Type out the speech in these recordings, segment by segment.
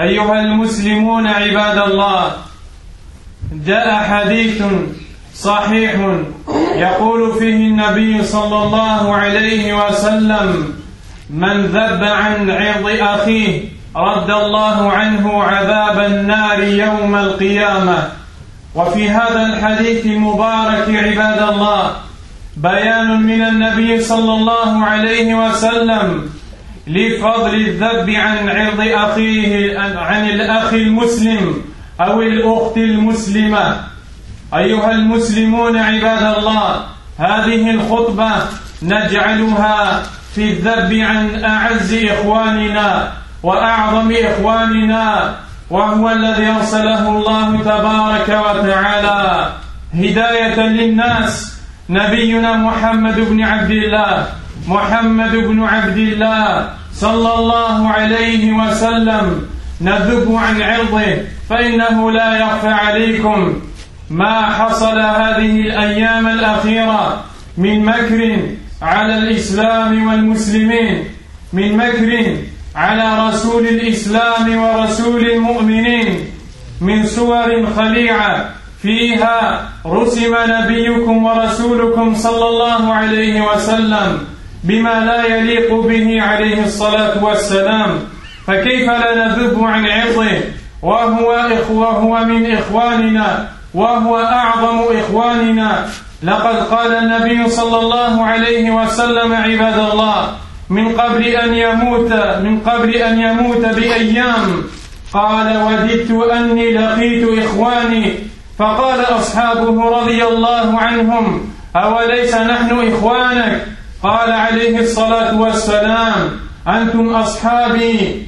أيها المسلمون عباد الله جاء حديث صحيح يقول فيه النبي صلى الله عليه وسلم من ذب عن عرض أخيه رد الله عنه عذاب النار يوم القيامة. وفي هذا الحديث المبارك عباد الله بيان من النبي صلى الله عليه وسلم لفضل الذب عن عرض أخيه عن الأخ المسلم أو الأخت المسلمة. أيها المسلمون عباد الله هذه الخطبة نجعلها في الذب عن أعز إخواننا وأعظم إخواننا وهو الذي أرسله الله تبارك وتعالى. هداية للناس نبينا محمد بن عبد الله محمد بن عبد الله صلى الله عليه وسلم نذب عن عرضه فإنه لا يخفى عليكم. ما حصل هذه الأيام الأخيرة من مكر على الإسلام والمسلمين من مكر على رسول الإسلام ورسول المؤمنين من صور خليعة فيها رسم نبيكم ورسولكم صلى الله عليه وسلم. بما لا يليق به عليه الصلاة والسلام. فكيف لا نذب عن عرضه وهو وهو من إخواننا. وهو أعظم إخواننا. لقد قال النبي صلى الله عليه وسلم عباد الله من قبل أن يموت من قبل أن يموت بأيام قال وددت أني لقيت إخواني. فقال أصحابه رضي الله عنهم أوليس نحن إخوانك؟ قال عليه الصلاة والسلام أنتم أصحابي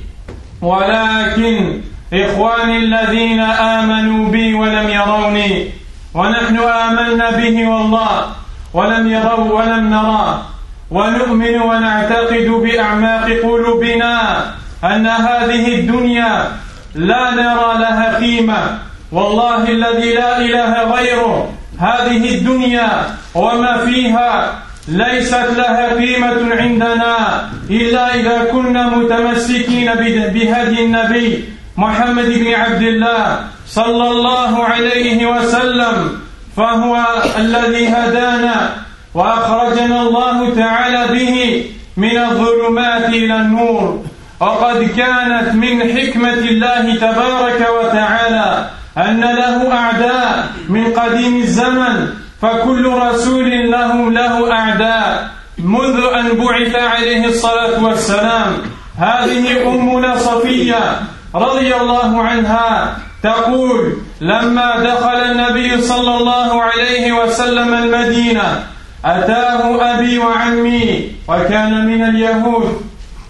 ولكن إخواني الذين آمنوا بي ولم يروني ونحن آمنا به والله ولم يروا ولم نراه ونؤمن ونعتقد بأعماق قلوبنا أن هذه الدنيا لا نرى لها قيمة. والله الذي لا إله غيره هذه الدنيا وما فيها ليست لها قيمة عندنا إلا إذا كنا متمسكين بهدي النبي محمد بن عبد الله صلى الله عليه وسلم فهو الذي هدانا وأخرجنا الله تعالى به من الظلمات إلى النور. وقد كانت من حكمة الله تبارك وتعالى أن له أعداء من قديم الزمن فكل رسول له له أعداء منذ أن بعث عليه الصلاة والسلام. هذه أمنا صفية رضي الله عنها تقول لما دخل النبي صلى الله عليه وسلم المدينة أتاه أبي وعمي وكان من اليهود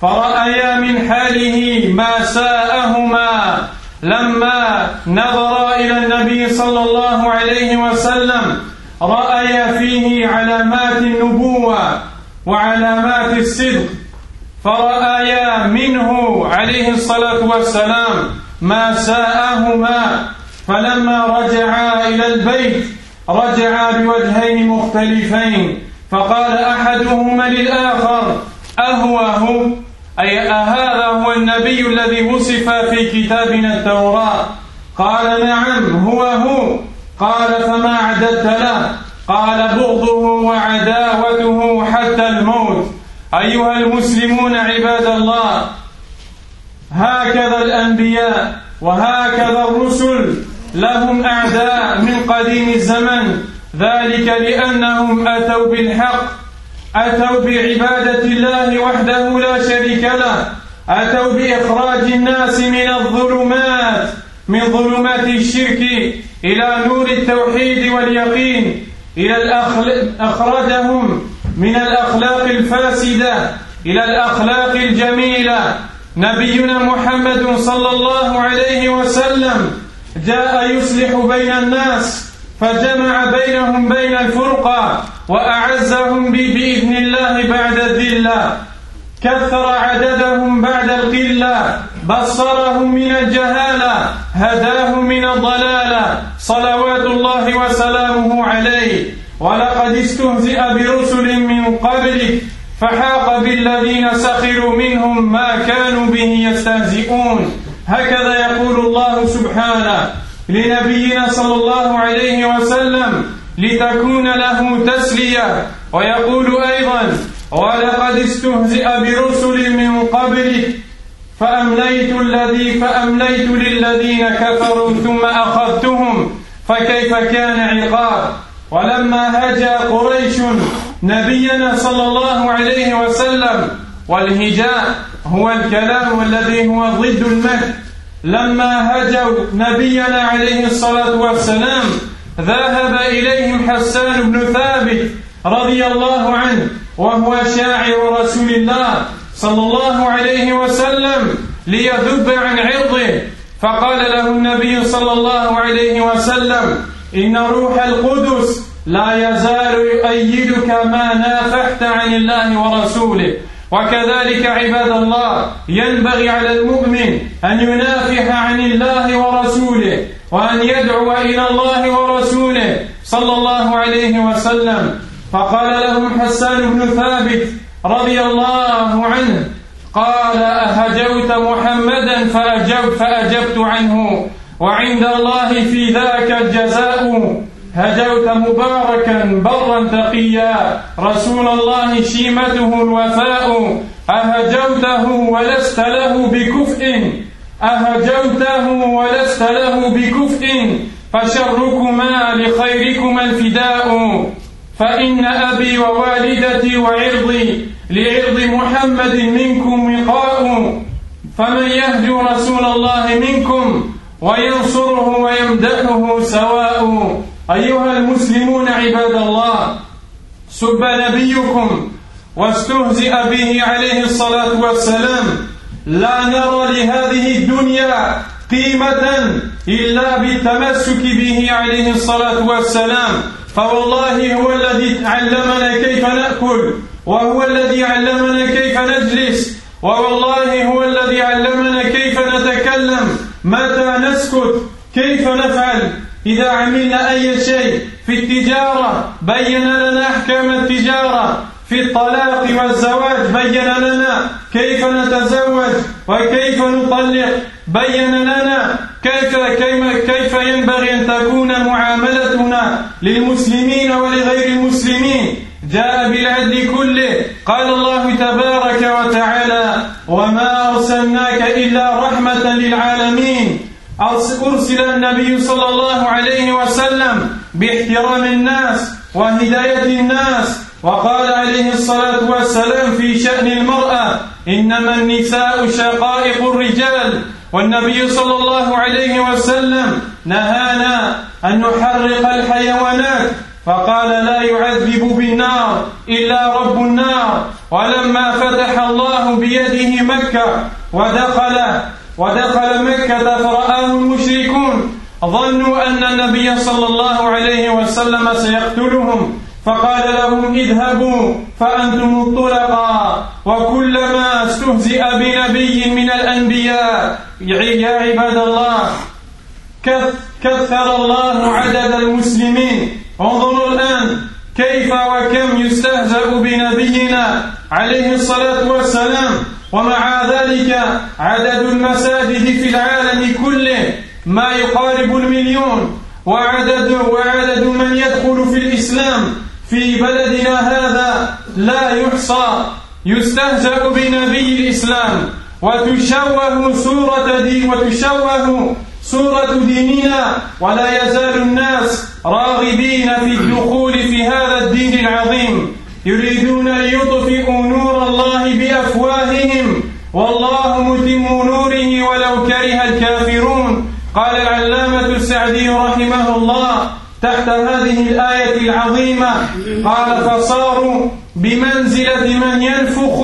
فرأيا من حاله ما ساءهما. لما نظرا إلى النبي صلى الله عليه وسلم رأيا فيه علامات النبوة وعلامات الصدق فرأيا منه عليه الصلاة والسلام ما ساءهما. فلما رجعا إلى البيت رجعا بوجهين مختلفين فقال أحدهما للآخر أهوه أي أهذا هو النبي الذي وصف في كتابنا التوراة؟ قال نعم هو هو. قال فما عددت له؟ قال بغضه وعداوته حتى الموت. أيها المسلمون عباد الله هكذا الأنبياء وهكذا الرسل لهم أعداء من قديم الزمن. ذلك لأنهم أتوا بالحق أتوا بعبادة الله وحده لا شريك له أتوا بإخراج الناس من الظلمات من ظلمات الشرك. إلى نور التوحيد واليقين إلى الأخل... أخرجهم من الأخلاق الفاسدة إلى الأخلاق الجميلة. نبينا محمد صلى الله عليه وسلم جاء يصلح بين الناس فجمع بينهم بين الفرقة وأعزهم بإذن الله بعد الذلة. كثر عددهم بعد القلة. بصرهم من الجهالة هداهم من الضلالة. صلوات الله وسلامه عليه. ولقد استهزئ برسل من قبلك فحاق بالذين سخروا منهم ما كانوا به يستهزئون. هكذا يقول الله سبحانه لنبينا صلى الله عليه وسلم لتكون له تسلية. ويقول أيضا ولقد استهزئ برسل من قبلك فأمليت الذي فأمليت للذين كفروا ثم أخذتهم فكيف كان عقاب؟ ولما هجا قريش نبينا صلى الله عليه وسلم والهجاء هو الكلام الذي هو ضد المكر لما هجوا نبينا عليه الصلاة والسلام ذهب إليهم حسان بن ثابت رضي الله عنه وهو شاعر رسول الله. صلى الله عليه وسلم ليذب عن عرضه. فقال له النبي صلى الله عليه وسلم إن روح القدس لا يزال يؤيدك ما نافحت عن الله ورسوله. وكذلك عباد الله ينبغي على المؤمن أن ينافح عن الله ورسوله وأن يدعو إلى الله ورسوله. صلى الله عليه وسلم. فقال لهم حسان بن ثابت رضي الله عنه قال أهجوت محمدا فأجبت, فأجبت عنه وعند الله في ذاك الجزاء هجوت مباركا برا تقيا رسول الله شيمته الوفاء أهجوته ولست له بكفء أهجوته ولست له بكفء فشركما لخيركما الفداء. فإن أبي ووالدتي وعرضي لعرض محمد منكم وقاء فمن يهجو رسول الله منكم وينصره ويمدحه سواء. أيها المسلمون عباد الله سب نبيكم واستهزئ به عليه الصلاة والسلام. لا نرى لهذه الدنيا قيمة إلا بالتمسك به عليه الصلاة والسلام. فوالله هو الذي علمنا كيف نأكل وهو الذي علمنا كيف نجلس ووالله هو الذي علمنا كيف نتكلم متى نسكت كيف نفعل. إذا عملنا أي شيء في التجارة بين لنا أحكام التجارة. في الطلاق والزواج بين لنا كيف نتزوج وكيف نطلق. بين لنا كيف كيف ينبغي أن تكون معاملتنا للمسلمين ولغير المسلمين؟ جاء بالعدل كله. قال الله تبارك وتعالى وما أرسلناك إلا رحمة للعالمين. أرسل النبي صلى الله عليه وسلم بإحترام الناس وهداية الناس. وقال عليه الصلاة والسلام في شأن المرأة إنما النساء شقائق الرجال. والنبي صلى الله عليه وسلم نهانا أن نحرق الحيوانات فقال لا يعذب بالنار إلا رب النار. ولما فتح الله بيده مكة ودخل ودخل مكة فرآه المشركون ظنوا أن النبي صلى الله عليه وسلم سيقتلهم. فقال لهم اذهبوا فأنتم الطلقاء وكلما استهزئ بنبي من الأنبياء يا عباد الله كثر الله عدد المسلمين. انظروا الآن كيف وكم يستهزأ بنبينا عليه الصلاة والسلام. ومع ذلك عدد المساجد في العالم كله ما يقارب المليون. وعدد وعدد من يدخل في الإسلام في بلدنا هذا لا يحصى يستهزأ بنبي الإسلام. وتشوه سورة دين وتشوه سورة ديننا ولا يزال الناس راغبين في الدخول في هذا الدين العظيم. يريدون ليطفئوا نور الله بأفواههم. والله متم نوره ولو كره الكافرون. قال العلامة السعدي رحمه الله تحت هذه الآية العظيمة. قال فصاروا بمنزلة من ينفخ.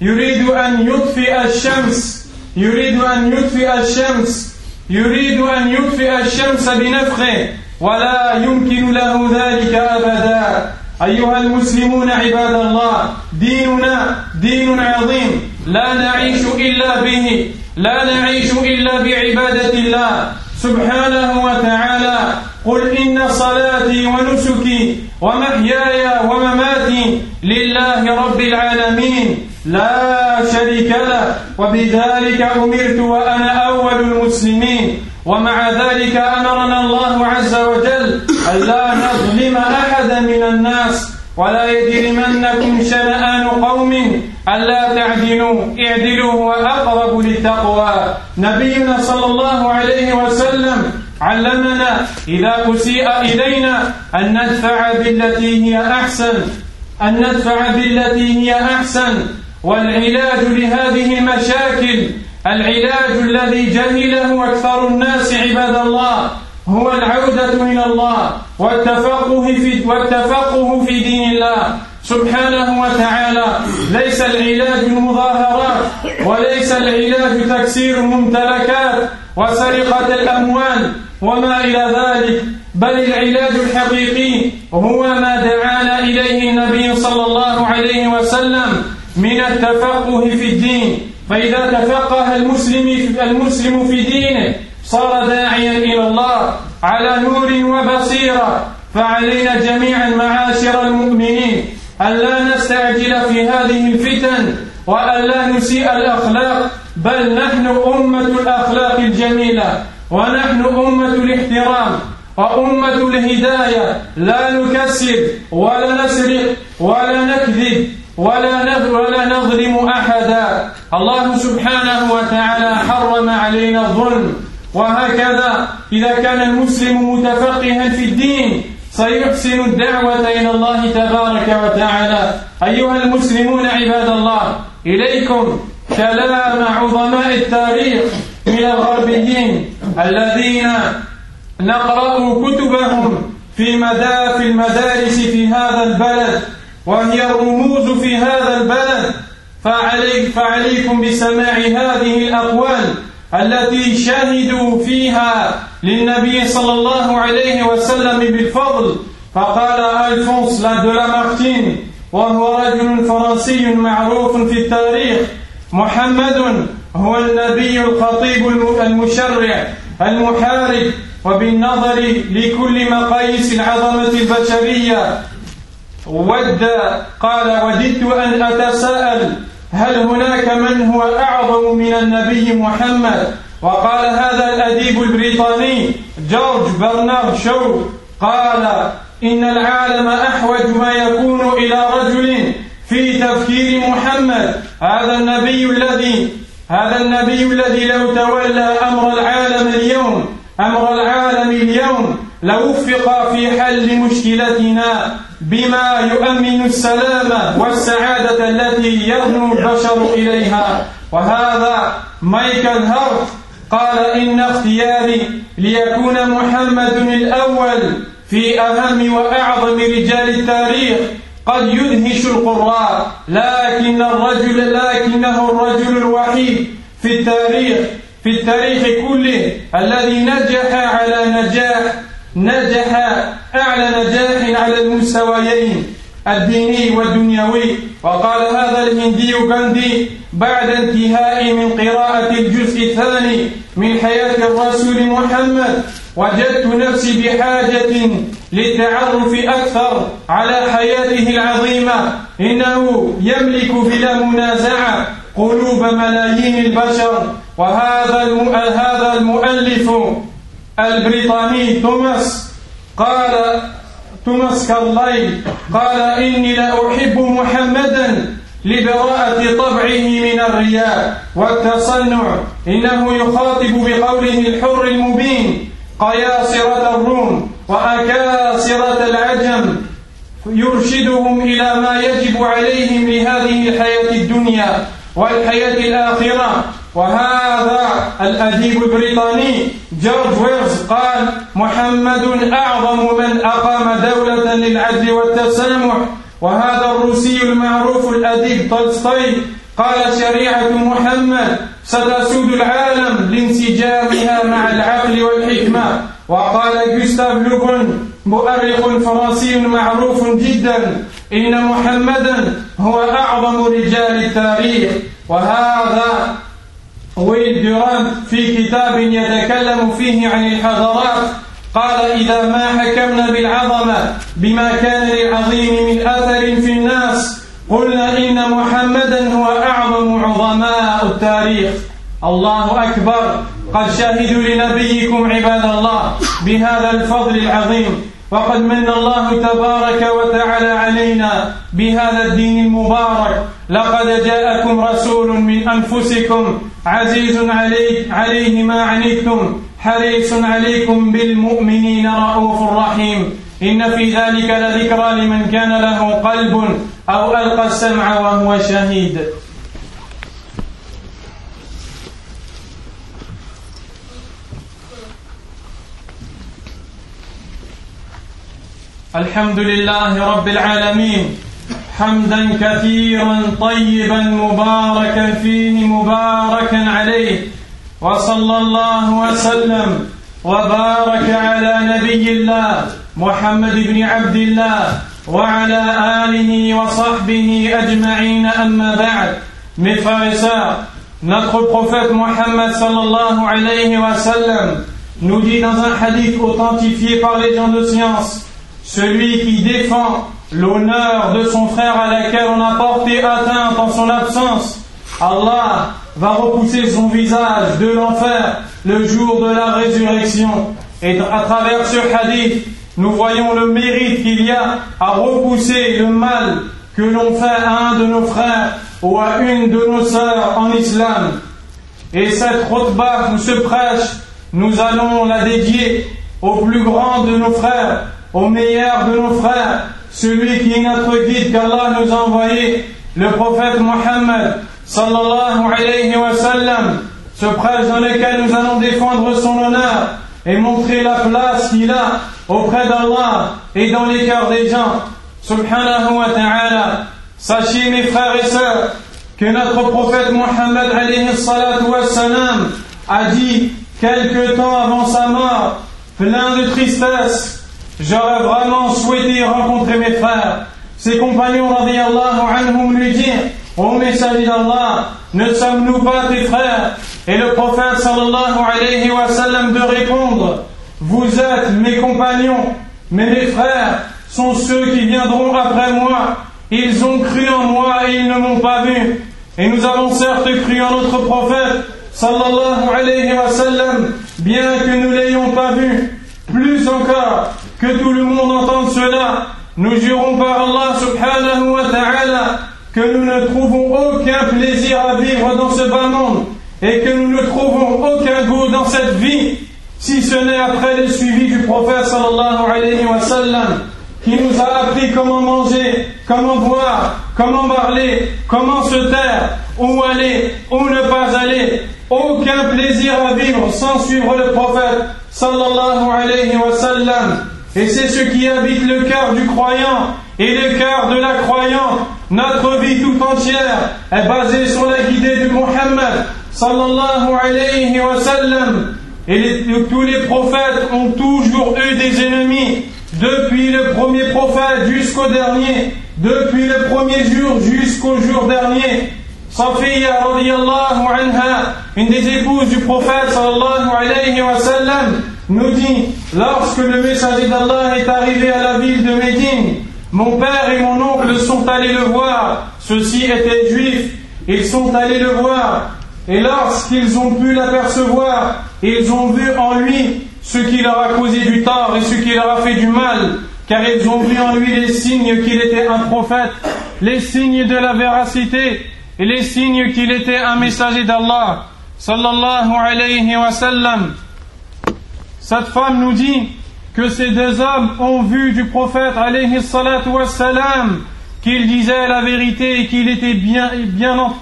يريد أن يطفئ الشمس. يريد أن يطفئ الشمس. يريد أن يطفئ الشمس بنفخه. ولا يمكن له ذلك أبدا. أيها المسلمون عباد الله ديننا دين عظيم. لا نعيش إلا به. لا نعيش إلا بعبادة الله. سبحانه وتعالى قل إن صلاتي ونسكي ومحياي ومماتي لله رب العالمين. لا شريك له. وبذلك أمرت وأنا أول المسلمين. ومع ذلك أمرنا الله عز وجل ألا نظلم أحدا من الناس. ولا يجرمنكم شنآن قوم ألا تعدلوا. اعدلوا هو أقرب للتقوى. نبينا صلى الله عليه وسلم علمنا إذا أسيء إلينا أن ندفع بالتي هي أحسن أن ندفع بالتي هي أحسن. والعلاج لهذه المشاكل العلاج الذي جهله أكثر الناس عباد الله هو العودة إلى الله والتفقه في والتفقه في دين الله. سبحانه وتعالى. ليس العلاج المظاهرات وليس العلاج تكسير الممتلكات وسرقة الأموال وما إلى ذلك. بل العلاج الحقيقي هو ما دعانا إليه النبي صلى الله عليه وسلم من التفقه في الدين. فإذا تفقه المسلم المسلم في دينه صار داعيا إلى الله على نور وبصيرة. فعلينا جميعا معاشر المؤمنين ألا نستعجل في هذه الفتن وألا نسيء الأخلاق بل نحن أمة الأخلاق الجميلة ونحن أمة الاحترام وأمة الهداية. لا نكسر ولا نسرق ولا نكذب ولا ولا نظلم أحدا. الله سبحانه وتعالى حرم علينا الظلم. وهكذا إذا كان المسلم متفقها في الدين سيحسن الدعوة إلى الله تبارك وتعالى. أيها المسلمون عباد الله إليكم كلام عظماء التاريخ من الغربيين الذين نقرأ كتبهم في مدى في المدارس في هذا البلد وهي الرموز في هذا البلد. فعليك فعليكم بسماع هذه الأقوال. التي شهدوا فيها للنبي صلى الله عليه وسلم بالفضل. فقال ألفونس لامارتين وهو رجل فرنسي معروف في التاريخ محمد هو النبي الخطيب المشرع المحارب وبالنظر لكل مقاييس العظمة البشرية. ود قال وددت أن أتساءل هل هناك من هو أعظم من النبي محمد؟ وقال هذا الأديب البريطاني جورج برنارد شو قال إن العالم أحوج ما يكون إلى رجل في تفكير محمد. هذا النبي الذي هذا النبي الذي لو تولى أمر العالم اليوم أمر العالم اليوم لوفق في حل مشكلتنا بما يؤمن السلامة والسعادة التي يرنو البشر إليها. وهذا مايكل هارت قال إن اختياري ليكون محمد الأول في أهم وأعظم رجال التاريخ. قد يدهش القراء لكن الرجل لكنه الرجل الوحيد في التاريخ في التاريخ كله الذي نجح على نجاح نجح أعلى نجاح على المستويين الديني والدنيوي. وقال هذا الهندي غاندي بعد انتهاء من قراءة الجزء الثاني من حياة الرسول محمد وجدت نفسي بحاجة للتعرف أكثر على حياته العظيمة. إنه يملك بلا منازعة قلوب ملايين البشر. وهذا هذا المؤلف البريطاني توماس قال توماس كارلايل قال إني لا أحب محمدا لبراءة طبعه من الرياء والتصنع. إنه يخاطب بقوله الحر المبين قياصرة الروم وأكاسرة العجم يرشدهم إلى ما يجب عليهم لهذه الحياة الدنيا والحياة الآخرة. وهذا الأديب البريطاني جورج ويرز قال محمد أعظم من أقام دولة للعدل والتسامح وهذا الروسي المعروف الأديب تولستوي قال شريعة محمد ستسود العالم لانسجامها مع العقل والحكمة وقال جوستاف لوبون مؤرخ فرنسي معروف جدا إن محمدا هو أعظم رجال التاريخ وهذا ويل دوران في كتاب يتكلم فيه عن الحضارات قال إذا ما حكمنا بالعظمة بما كان للعظيم من أثر في الناس قلنا إن محمدا هو أعظم عظماء التاريخ. الله أكبر. قد شهدوا لنبيكم عباد الله بهذا الفضل العظيم وقد من الله تبارك وتعالى علينا بهذا الدين المبارك. لقد جاءكم رسول من أنفسكم عزيز عليه, عليه ما عنتم حريص عليكم بالمؤمنين رؤوف رحيم. إن في ذلك لذكرى لمن كان له قلب أو ألقى السمع وهو شهيد. الحمد لله رب العالمين. حمدا كثيرا طيبا مباركا فيه مباركا عليه. وصلى الله وسلم وبارك على نبي الله محمد بن عبد الله وعلى آله وصحبه أجمعين. أما بعد من فارس نقل prophète محمد صلى الله عليه وسلم نجد dit حديث un hadith authentifié par les celui qui défend l'honneur de son frère à laquelle on a porté atteinte en son absence, Allah va repousser son visage de l'enfer le jour de la résurrection. Et à travers ce hadith, nous voyons le mérite qu'il y a à repousser le mal que l'on fait à un de nos frères ou à une de nos sœurs en islam. Et cette khutbah, nous se prêche, nous allons la dédier au plus grand de nos frères, au meilleur de nos frères, celui qui est notre guide qu'Allah nous a envoyé, le prophète Mohammed sallallahu alayhi wa sallam, ce prêche dans lequel nous allons défendre son honneur et montrer la place qu'il a auprès d'Allah et dans les cœurs des gens. Subhanahu wa ta'ala. Sachez mes frères et sœurs que notre prophète Mohammed alayhi wa sallam a dit quelque temps avant sa mort, plein de tristesse, J'aurais vraiment souhaité rencontrer mes frères. Ses compagnons, anhum, lui dire, Ô messager d'Allah, ne sommes-nous pas tes frères? Et le prophète, sallallahu alayhi wa sallam, de répondre, Vous êtes mes compagnons, mais mes frères sont ceux qui viendront après moi. Ils ont cru en moi et ils ne m'ont pas vu. Et nous avons certes cru en notre prophète, sallallahu alayhi wa sallam, bien que nous l'ayons pas vu. Plus encore, que tout le monde entende cela, nous jurons par Allah subhanahu wa ta'ala que nous ne trouvons aucun plaisir à vivre dans ce bas monde et que nous ne trouvons aucun goût dans cette vie si ce n'est après le suivi du prophète sallallahu alayhi wa sallam qui nous a appris comment manger, comment boire, comment parler, comment se taire, où aller, où ne pas aller. Aucun plaisir à vivre sans suivre le prophète sallallahu alayhi wa sallam. Et c'est ce qui habite le cœur du croyant et le cœur de la croyante. Notre vie tout entière est basée sur la guidée de Muhammad sallallahu. Et tous les prophètes ont toujours eu des ennemis, depuis le premier prophète jusqu'au dernier, depuis le premier jour jusqu'au jour dernier. Safiya anha, une des épouses du prophète sallallahu alayhi wa sallam, nous dit, lorsque le messager d'Allah est arrivé à la ville de Médine, mon père et mon oncle sont allés le voir, ceux-ci étaient juifs, ils sont allés le voir, et lorsqu'ils ont pu l'apercevoir, ils ont vu en lui ce qui leur a causé du tort et ce qui leur a fait du mal, car ils ont vu en lui les signes qu'il était un prophète, les signes de la véracité et les signes qu'il était un messager d'Allah. Sallallahu alayhi wa sallam. Cette femme nous dit que ces deux hommes ont vu du prophète alayhi qu'il disait la vérité et qu'il était bien,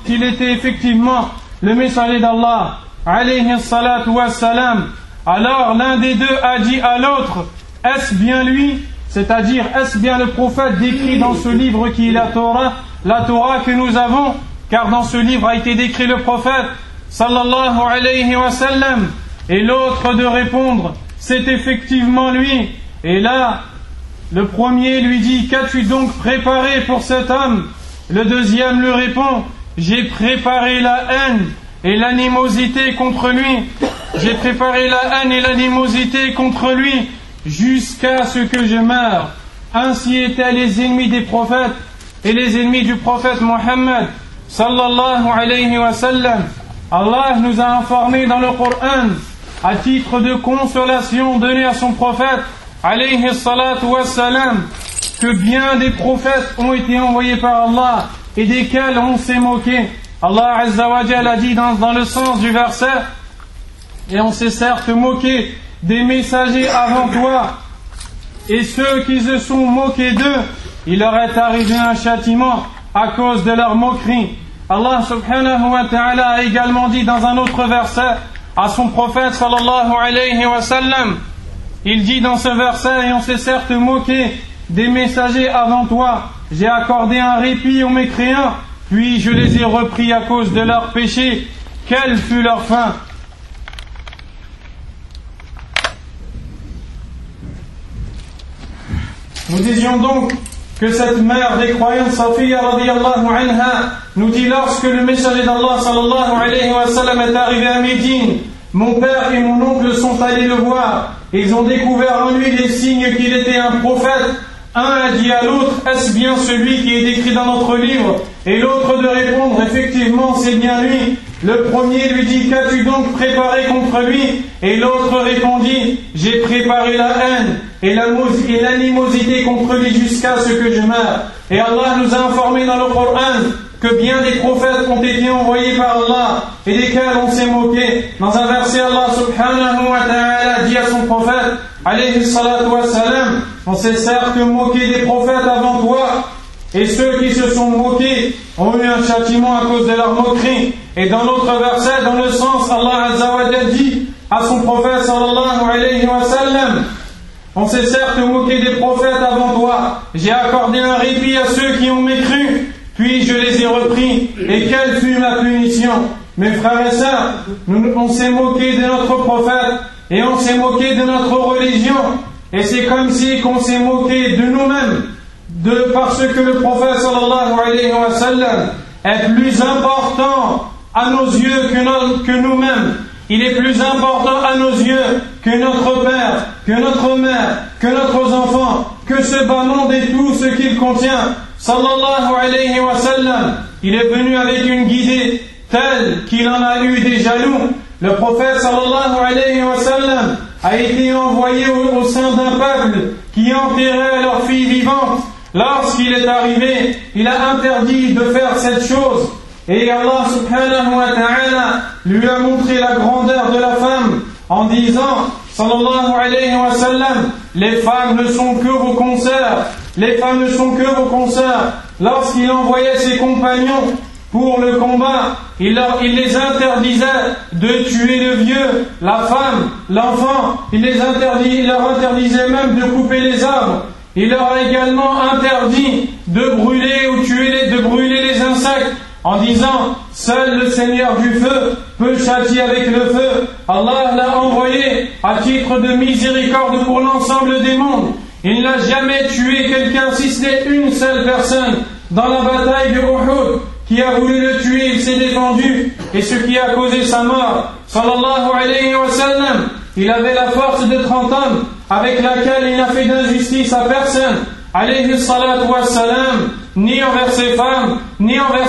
qu'il était effectivement le messager d'Allah alayhi salatu wa salam. Alors l'un des deux a dit à l'autre, est-ce bien lui? C'est-à-dire, est-ce bien le prophète décrit dans ce livre qui est la Torah, la Torah que nous avons? Car dans ce livre a été décrit le prophète, sallallahu alayhi wa sallam. Et l'autre de répondre, c'est effectivement lui. Et là, le premier lui dit, qu'as-tu donc préparé pour cet homme? Le deuxième lui répond, j'ai préparé la haine et l'animosité contre lui. J'ai préparé la haine et l'animosité contre lui jusqu'à ce que je meure. Ainsi étaient les ennemis des prophètes et les ennemis du prophète Mohammed. Allah nous a informé dans le Coran à titre de consolation donnée à son prophète alayhi salatu wa salam que bien des prophètes ont été envoyés par Allah et desquels on s'est moqué. Allah a dit dans, dans le sens du verset et on s'est certes moqué des messagers avant toi, et ceux qui se sont moqués d'eux, il leur est arrivé un châtiment à cause de leur moquerie. Allah subhanahu wa ta'ala a également dit dans un autre verset à son prophète sallallahu alayhi wa sallam, il dit dans ce verset, et on s'est certes moqué des messagers avant toi, j'ai accordé un répit aux mécréants, puis je les ai repris à cause de leurs péchés. Quelle fut leur fin? Nous disions donc que cette mère des croyants, Safiya radiallahu anha, nous dit lorsque le messager d'Allah sallallahu alayhi wa sallam est arrivé à Médine, mon père et mon oncle sont allés le voir. Ils ont découvert en lui les signes qu'il était un prophète. Un a dit à l'autre, est-ce bien celui qui est décrit dans notre livre? Et l'autre de répondre, effectivement, c'est bien lui. Le premier lui dit, qu'as-tu donc préparé contre lui? Et l'autre répondit, j'ai préparé la haine et l'animosité contre lui jusqu'à ce que je meure. Et Allah nous a informé dans le Coran que bien des prophètes ont été envoyés par Allah et desquels on s'est moqué. Dans un verset, Allah subhanahu wa ta'ala dit à son prophète, alayhi salatu wa salam, on s'est certes moqué des prophètes avant toi, et ceux qui se sont moqués ont eu un châtiment à cause de leur moquerie. Et dans l'autre verset, dans le sens, Allah Azza wa dit à son prophète sallallahu alayhi wa sallam, on s'est certes moqué des prophètes avant toi. J'ai accordé un répit à ceux qui ont mécru, puis je les ai repris. Et quelle fut ma punition? Mes frères et sœurs, on s'est moqué de notre prophète et on s'est moqué de notre religion. Et c'est comme si qu'on s'est moqué de nous-mêmes, de parce que le prophète sallallahu alayhi wa sallam est plus important à nos yeux que nous-mêmes. Il est plus important à nos yeux que notre père, que notre mère, que notre enfants, que ce bas monde et tout ce qu'il contient. Sallallahu alayhi wa sallam. Il est venu avec une guidée telle qu'il en a eu des jaloux. Le prophète sallallahu alayhi wa sallam a été envoyé au, au sein d'un peuple qui enterrait leurs filles vivantes. Lorsqu'il est arrivé, il a interdit de faire cette chose. Et Allah subhanahu wa ta'ala lui a montré la grandeur de la femme en disant, sallallahu alayhi wa sallam, les femmes ne sont que vos consoeurs, les femmes ne sont que vos consoeurs. Lorsqu'il envoyait ses compagnons pour le combat. Il, leur, il, les interdisait de tuer le vieux, la femme, l'enfant. Il les interdit, il leur interdisait même de couper les arbres. Il leur a également interdit de brûler ou tuer les, de brûler les insectes en disant Seul le Seigneur du feu peut châtier avec le feu. Allah l'a envoyé à titre de miséricorde pour l'ensemble des mondes. Il n'a jamais tué quelqu'un si ce n'est une seule personne. Dans la bataille de Uhud, qui a voulu le tuer, il s'est défendu, et ce qui a causé sa mort, sallallahu alayhi wa sallam, il avait la force de 30 hommes, avec laquelle il n'a fait d'injustice à personne, alayhi salatu wa salam, ni envers ses femmes, ni envers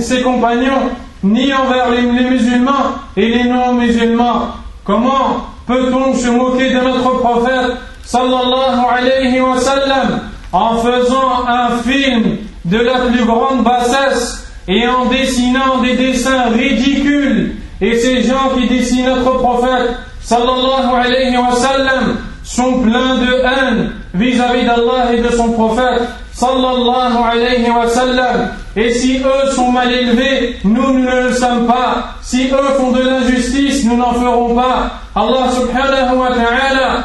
ses compagnons, ni envers les, les musulmans et les non-musulmans. Comment peut-on se moquer de notre prophète, sallallahu alayhi wa sallam, en faisant un film de la plus grande bassesse et en dessinant des dessins ridicules. Et ces gens qui dessinent notre prophète, sallallahu alayhi wa sallam, sont pleins de haine vis-à-vis d'Allah et de son prophète, sallallahu alayhi wa sallam. Et si eux sont mal élevés, nous, ne le sommes pas. Si eux font de l'injustice, nous n'en ferons pas. Allah subhanahu wa ta'ala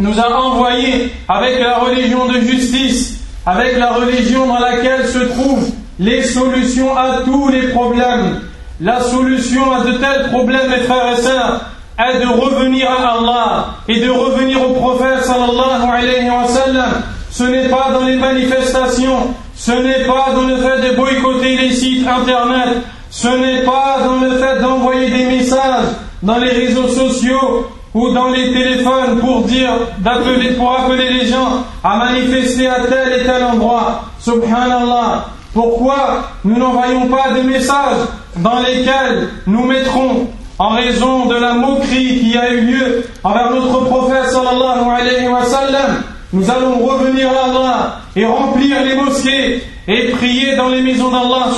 nous a envoyés avec la religion de justice avec la religion dans laquelle se trouvent les solutions à tous les problèmes. La solution à de tels problèmes, mes frères et sœurs, est de revenir à Allah et de revenir au prophète sallallahu alayhi wa sallam. Ce n'est pas dans les manifestations, ce n'est pas dans le fait de boycotter les sites internet, ce n'est pas dans le fait d'envoyer des messages dans les réseaux sociaux ou dans les téléphones pour dire, pour appeler les gens à manifester à tel et tel endroit. Subhanallah. Pourquoi nous n'envoyons pas des messages dans lesquels nous mettrons, en raison de la moquerie qui a eu lieu envers notre prophète sallallahu alayhi wa sallam, nous allons revenir à Allah et remplir les mosquées et prier dans les maisons d'Allah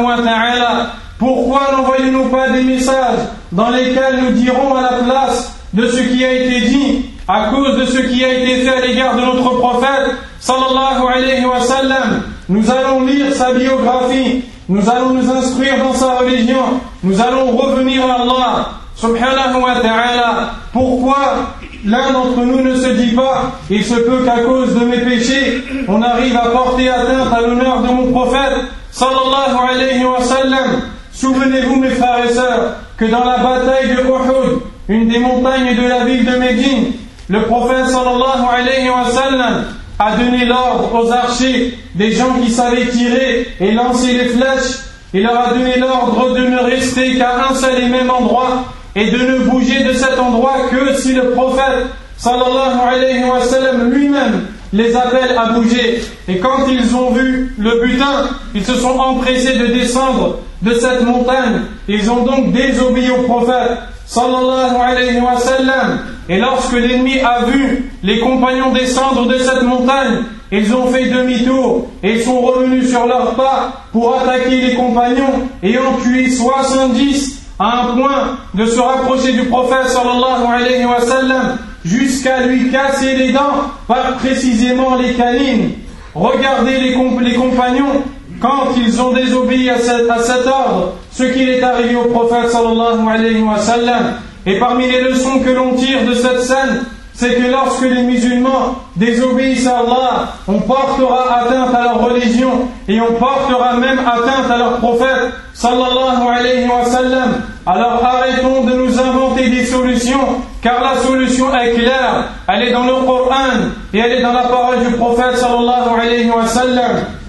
wa ta'ala. Pourquoi n'envoyons-nous pas des messages dans lesquels nous dirons à la place de ce qui a été dit, à cause de ce qui a été fait à l'égard de notre prophète, sallallahu alayhi wa sallam, nous allons lire sa biographie, nous allons nous instruire dans sa religion, nous allons revenir à Allah, subhanahu wa ta'ala. Pourquoi l'un d'entre nous ne se dit pas, il se peut qu'à cause de mes péchés, on arrive à porter atteinte à l'honneur de mon prophète, sallallahu alayhi wa sallam. Souvenez-vous, mes frères et sœurs, que dans la bataille de Uhud, une des montagnes de la ville de Médine, le prophète sallallahu alayhi wa sallam a donné l'ordre aux archers, des gens qui savaient tirer et lancer les flèches, il leur a donné l'ordre de ne rester qu'à un seul et même endroit et de ne bouger de cet endroit que si le prophète sallallahu alayhi wa sallam lui-même les appelle à bouger. Et quand ils ont vu le butin, ils se sont empressés de descendre de cette montagne. Ils ont donc désobéi au prophète sallallahu alayhi wa sallam. Et lorsque l'ennemi a vu les compagnons descendre de cette montagne, ils ont fait demi-tour et sont revenus sur leurs pas pour attaquer les compagnons et ont tué 70 à un point de se rapprocher du prophète sallallahu alayhi wa sallam jusqu'à lui casser les dents, pas précisément les canines. Regardez les, les compagnons quand ils ont désobéi à à cet ordre, ce qu'il est arrivé au prophète sallallahu alayhi wa sallam. Et parmi les leçons que l'on tire de cette scène, c'est que lorsque les musulmans désobéissent à Allah, on portera atteinte à leur religion et on portera même atteinte à leur prophète sallallahu alayhi wa sallam. Alors arrêtons de nous inventer des solutions, car la solution est claire, elle est dans le Coran et elle est dans la parole du prophète sallallahu alayhi.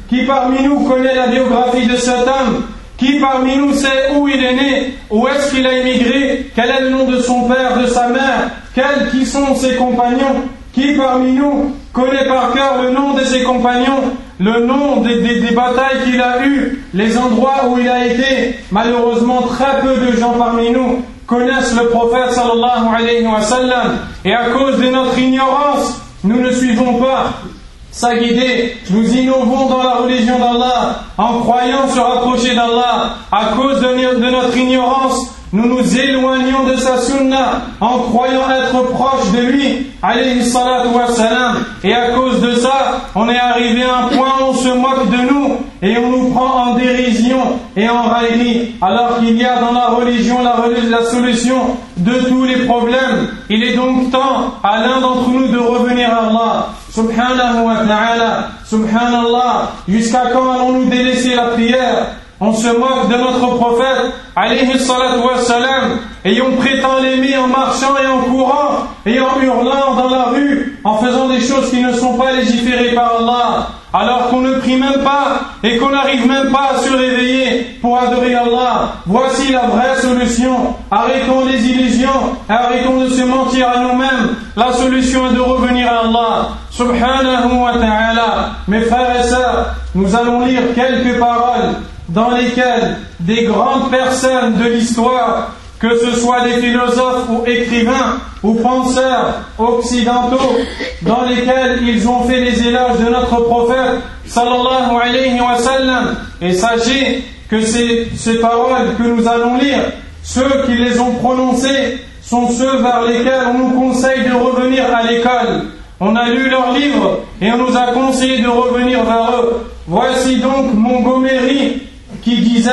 Qui parmi nous connaît la biographie de cet homme Qui parmi nous sait où il est né Où est-ce qu'il a émigré Quel est le nom de son père, de sa mère Quels qui sont ses compagnons? Qui parmi nous connaît par cœur le nom de ses compagnons le nom des, des batailles qu'il a eues, les endroits où il a été? Malheureusement, très peu de gens parmi nous connaissent le prophète sallallahu alayhi wa sallam. Et à cause de notre ignorance, nous ne suivons pas sa. Nous innovons dans la religion d'Allah en croyant se rapprocher d'Allah. À cause de notre ignorance, nous nous éloignons de sa sunna en croyant être proche de lui, alayhi salatu wassalam. Et à cause de ça, on est arrivé à un point où on se moque de nous et on nous prend en dérision et en raillerie, alors qu'il y a dans la religion la solution de tous les problèmes. Il est donc temps à l'un d'entre nous de revenir à Allah. Subhanahu wa ta'ala, subhanallah, jusqu'à quand allons-nous délaisser la prière on se moque de notre prophète, alayhi salatu wassalam, et on prétend l'aimer en marchant et en courant, et en hurlant dans la rue, en faisant des choses qui ne sont pas légiférées par Allah, alors qu'on ne prie même pas et qu'on n'arrive même pas à se réveiller pour adorer Allah. Voici la vraie solution. Arrêtons les illusions, arrêtons de se mentir à nous-mêmes. La solution est de revenir à Allah. Subhanahu wa ta'ala. Mes frères et sœurs, nous allons lire quelques paroles dans lesquelles des grandes personnes de l'histoire, que ce soit des philosophes ou écrivains ou penseurs occidentaux, dans lesquels ils ont fait les éloges de notre prophète, sallallahu alayhi wa sallam. Et sachez que ces, ces paroles que nous allons lire, ceux qui les ont prononcées sont ceux vers lesquels on nous conseille de revenir à l'école. On a lu leurs livres et on nous a conseillé de revenir vers eux. Voici donc Montgomery qui disait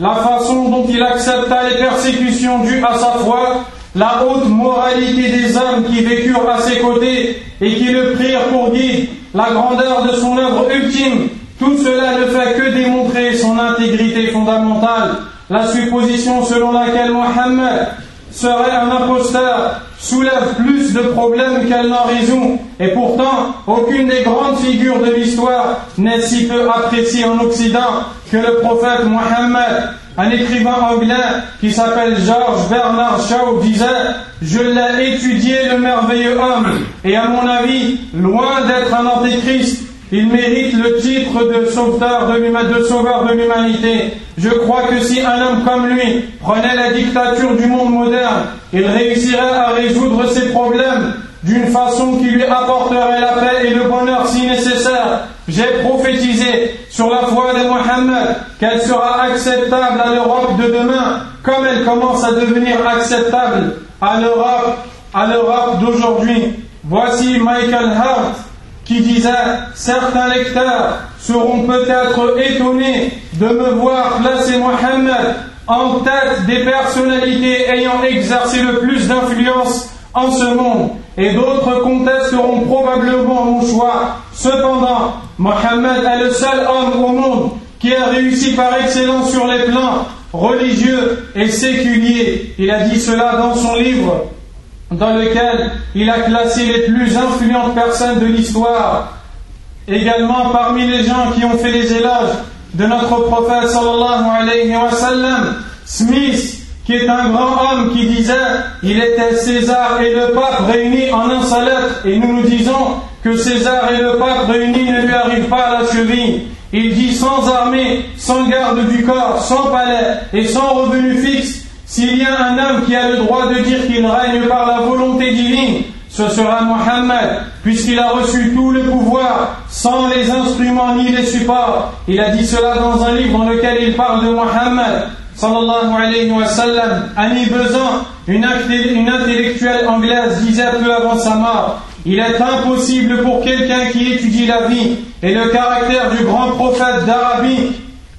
la façon dont il accepta les persécutions dues à sa foi, la haute moralité des hommes qui vécurent à ses côtés et qui le prirent pour guide, la grandeur de son œuvre ultime, tout cela ne fait que démontrer son intégrité fondamentale. La supposition selon laquelle Mohammed serait un imposteur soulève plus de problèmes qu'elle n'en résout. Et pourtant, aucune des grandes figures de l'histoire n'est si peu appréciée en Occident que le prophète Mohammed. Un écrivain anglais qui s'appelle George Bernard Shaw disait Je l'ai étudié le merveilleux homme, et à mon avis, loin d'être un antéchrist, il mérite le titre de sauveur de l'humanité. Je crois que si un homme comme lui prenait la dictature du monde moderne, il réussirait à résoudre ses problèmes d'une façon qui lui apporterait la paix et le bonheur si nécessaire. J'ai prophétisé sur la foi de Mohammed qu'elle sera acceptable à l'Europe de demain, comme elle commence à devenir acceptable à l'Europe, à l'Europe d'aujourd'hui. Voici Michael Hart qui disait Certains lecteurs seront peut-être étonnés de me voir placer Mohammed en tête des personnalités ayant exercé le plus d'influence en ce monde, et d'autres contesteront probablement mon choix. Cependant, Mohammed est le seul homme au monde qui a réussi par excellence sur les plans religieux et séculiers. Il a dit cela dans son livre dans lequel il a classé les plus influentes personnes de l'histoire. Également parmi les gens qui ont fait les éloges de notre prophète sallallahu alayhi wa sallam, Smith, qui est un grand homme qui disait il était César et le pape réunis en un seul et nous nous disons que César et le pape réunis ne lui arrivent pas à la cheville. Il dit sans armée, sans garde du corps, sans palais et sans revenu fixe, s'il y a un homme qui a le droit de dire qu'il règne par la volonté divine, ce sera Mohammed, puisqu'il a reçu tout le pouvoir sans les instruments ni les supports. Il a dit cela dans un livre dans lequel il parle de Mohammed. Sallallahu alayhi wa sallam. Annie Besan, une, une intellectuelle anglaise, disait peu avant sa mort Il est impossible pour quelqu'un qui étudie la vie et le caractère du grand prophète d'Arabie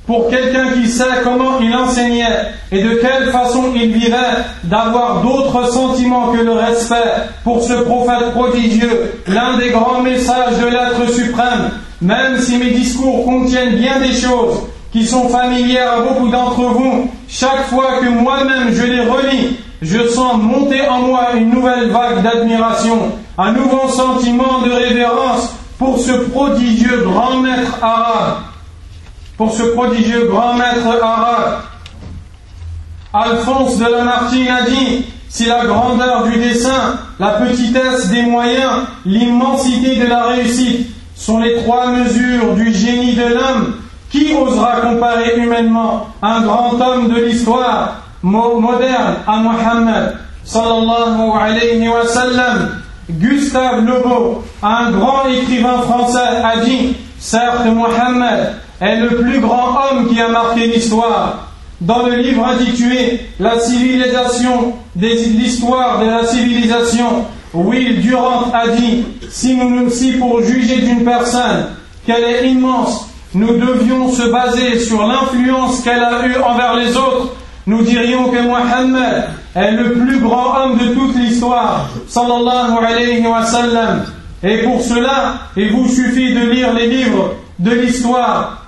pour quelqu'un qui sait comment il enseignait et de quelle façon il vivait, d'avoir d'autres sentiments que le respect pour ce prophète prodigieux, l'un des grands messages de l'être suprême, même si mes discours contiennent bien des choses qui sont familières à beaucoup d'entre vous, chaque fois que moi-même je les relis, je sens monter en moi une nouvelle vague d'admiration, un nouveau sentiment de révérence pour ce prodigieux grand maître arabe pour ce prodigieux grand maître arabe. Alphonse de Lamartine a dit si la grandeur du dessin, la petitesse des moyens, l'immensité de la réussite sont les trois mesures du génie de l'homme, qui osera comparer humainement un grand homme de l'histoire moderne à Mohammed sallallahu alayhi wa sallam? Gustave Le un grand écrivain français, a dit Certes, Mohammed est le plus grand homme qui a marqué l'histoire. Dans le livre intitulé La civilisation, l'histoire de la civilisation, Will Durant a dit si, nous, si pour juger d'une personne qu'elle est immense, nous devions se baser sur l'influence qu'elle a eue envers les autres, nous dirions que Mohammed est le plus grand homme de toute l'histoire, sallallahu alayhi wa sallam. Et pour cela, il vous suffit de lire les livres de l'histoire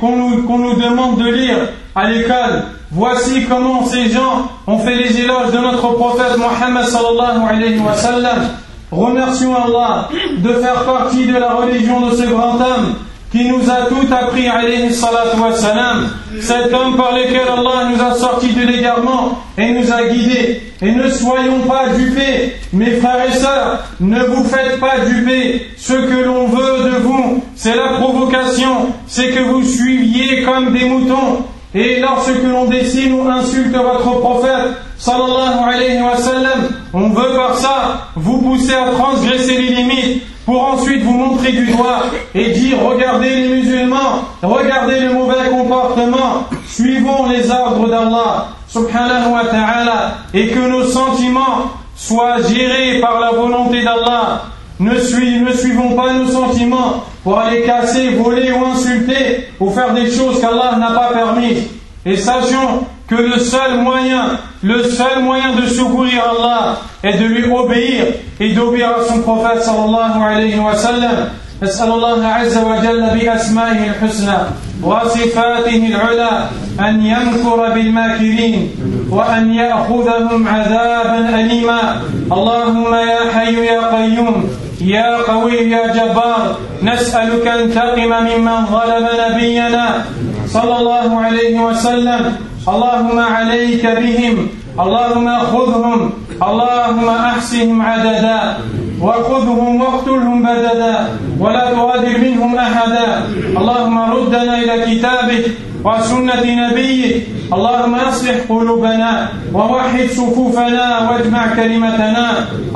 qu'on nous, demande de lire à l'école. Voici comment ces gens ont fait les éloges de notre prophète Mohammed sallallahu alayhi wa sallam. Remercions Allah de faire partie de la religion de ce grand homme qui nous a tout appris, alayhi salatu wassalam, cet homme par lequel Allah nous a sortis de l'égarement et nous a guidés. Et ne soyons pas dupés, mes frères et sœurs, ne vous faites pas duper. Ce que l'on veut de vous, c'est la provocation, c'est que vous suiviez comme des moutons. Et lorsque l'on décide ou insulte votre prophète, sallallahu alayhi wa sallam, on veut par ça vous pousser à transgresser les limites pour ensuite vous montrer du doigt et dire regardez les musulmans, regardez le mauvais comportement, suivons les ordres d'Allah subhanahu wa ta'ala et que nos sentiments soient gérés par la volonté d'Allah. Ne, suivons pas nos sentiments pour aller casser, voler ou insulter ou faire des choses qu'Allah n'a pas permises. Et sachons que le seul moyen, le seul moyen de secourir Allah est de lui obéir et d'obéir à son prophète sallallahu alayhi wa sallam. نسأل الله عز وجل بأسمائه الحسنى وصفاته العلى أن يمكر بالماكرين وأن يأخذهم عذابا أليما اللهم يا حي يا قيوم يا قوي يا جبار نسألك أن تقم ممن ظلم نبينا صلى الله عليه وسلم اللهم عليك بهم. اللهم خذهم. اللهم أحسهم عددا. وخذهم واقتلهم بددا. ولا تغادر منهم أحدا. اللهم ردنا إلى كتابك. وسنة نبيك. اللهم اصلح قلوبنا ووحد صفوفنا واجمع كلمتنا.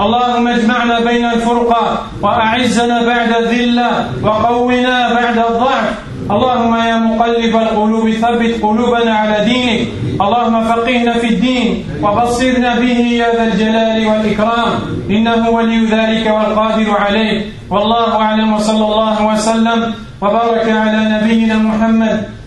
اللهم اجمعنا بين الفرقة وأعزنا بعد الذلة وقونا بعد الضعف. اللهم يا مقلب القلوب ثبت قلوبنا على دينك. اللهم فقهنا في الدين وبصرنا به يا ذا الجلال والإكرام. إنه ولي ذلك والقادر عليه. والله أعلم وصلى الله وسلم وبارك على نبينا محمد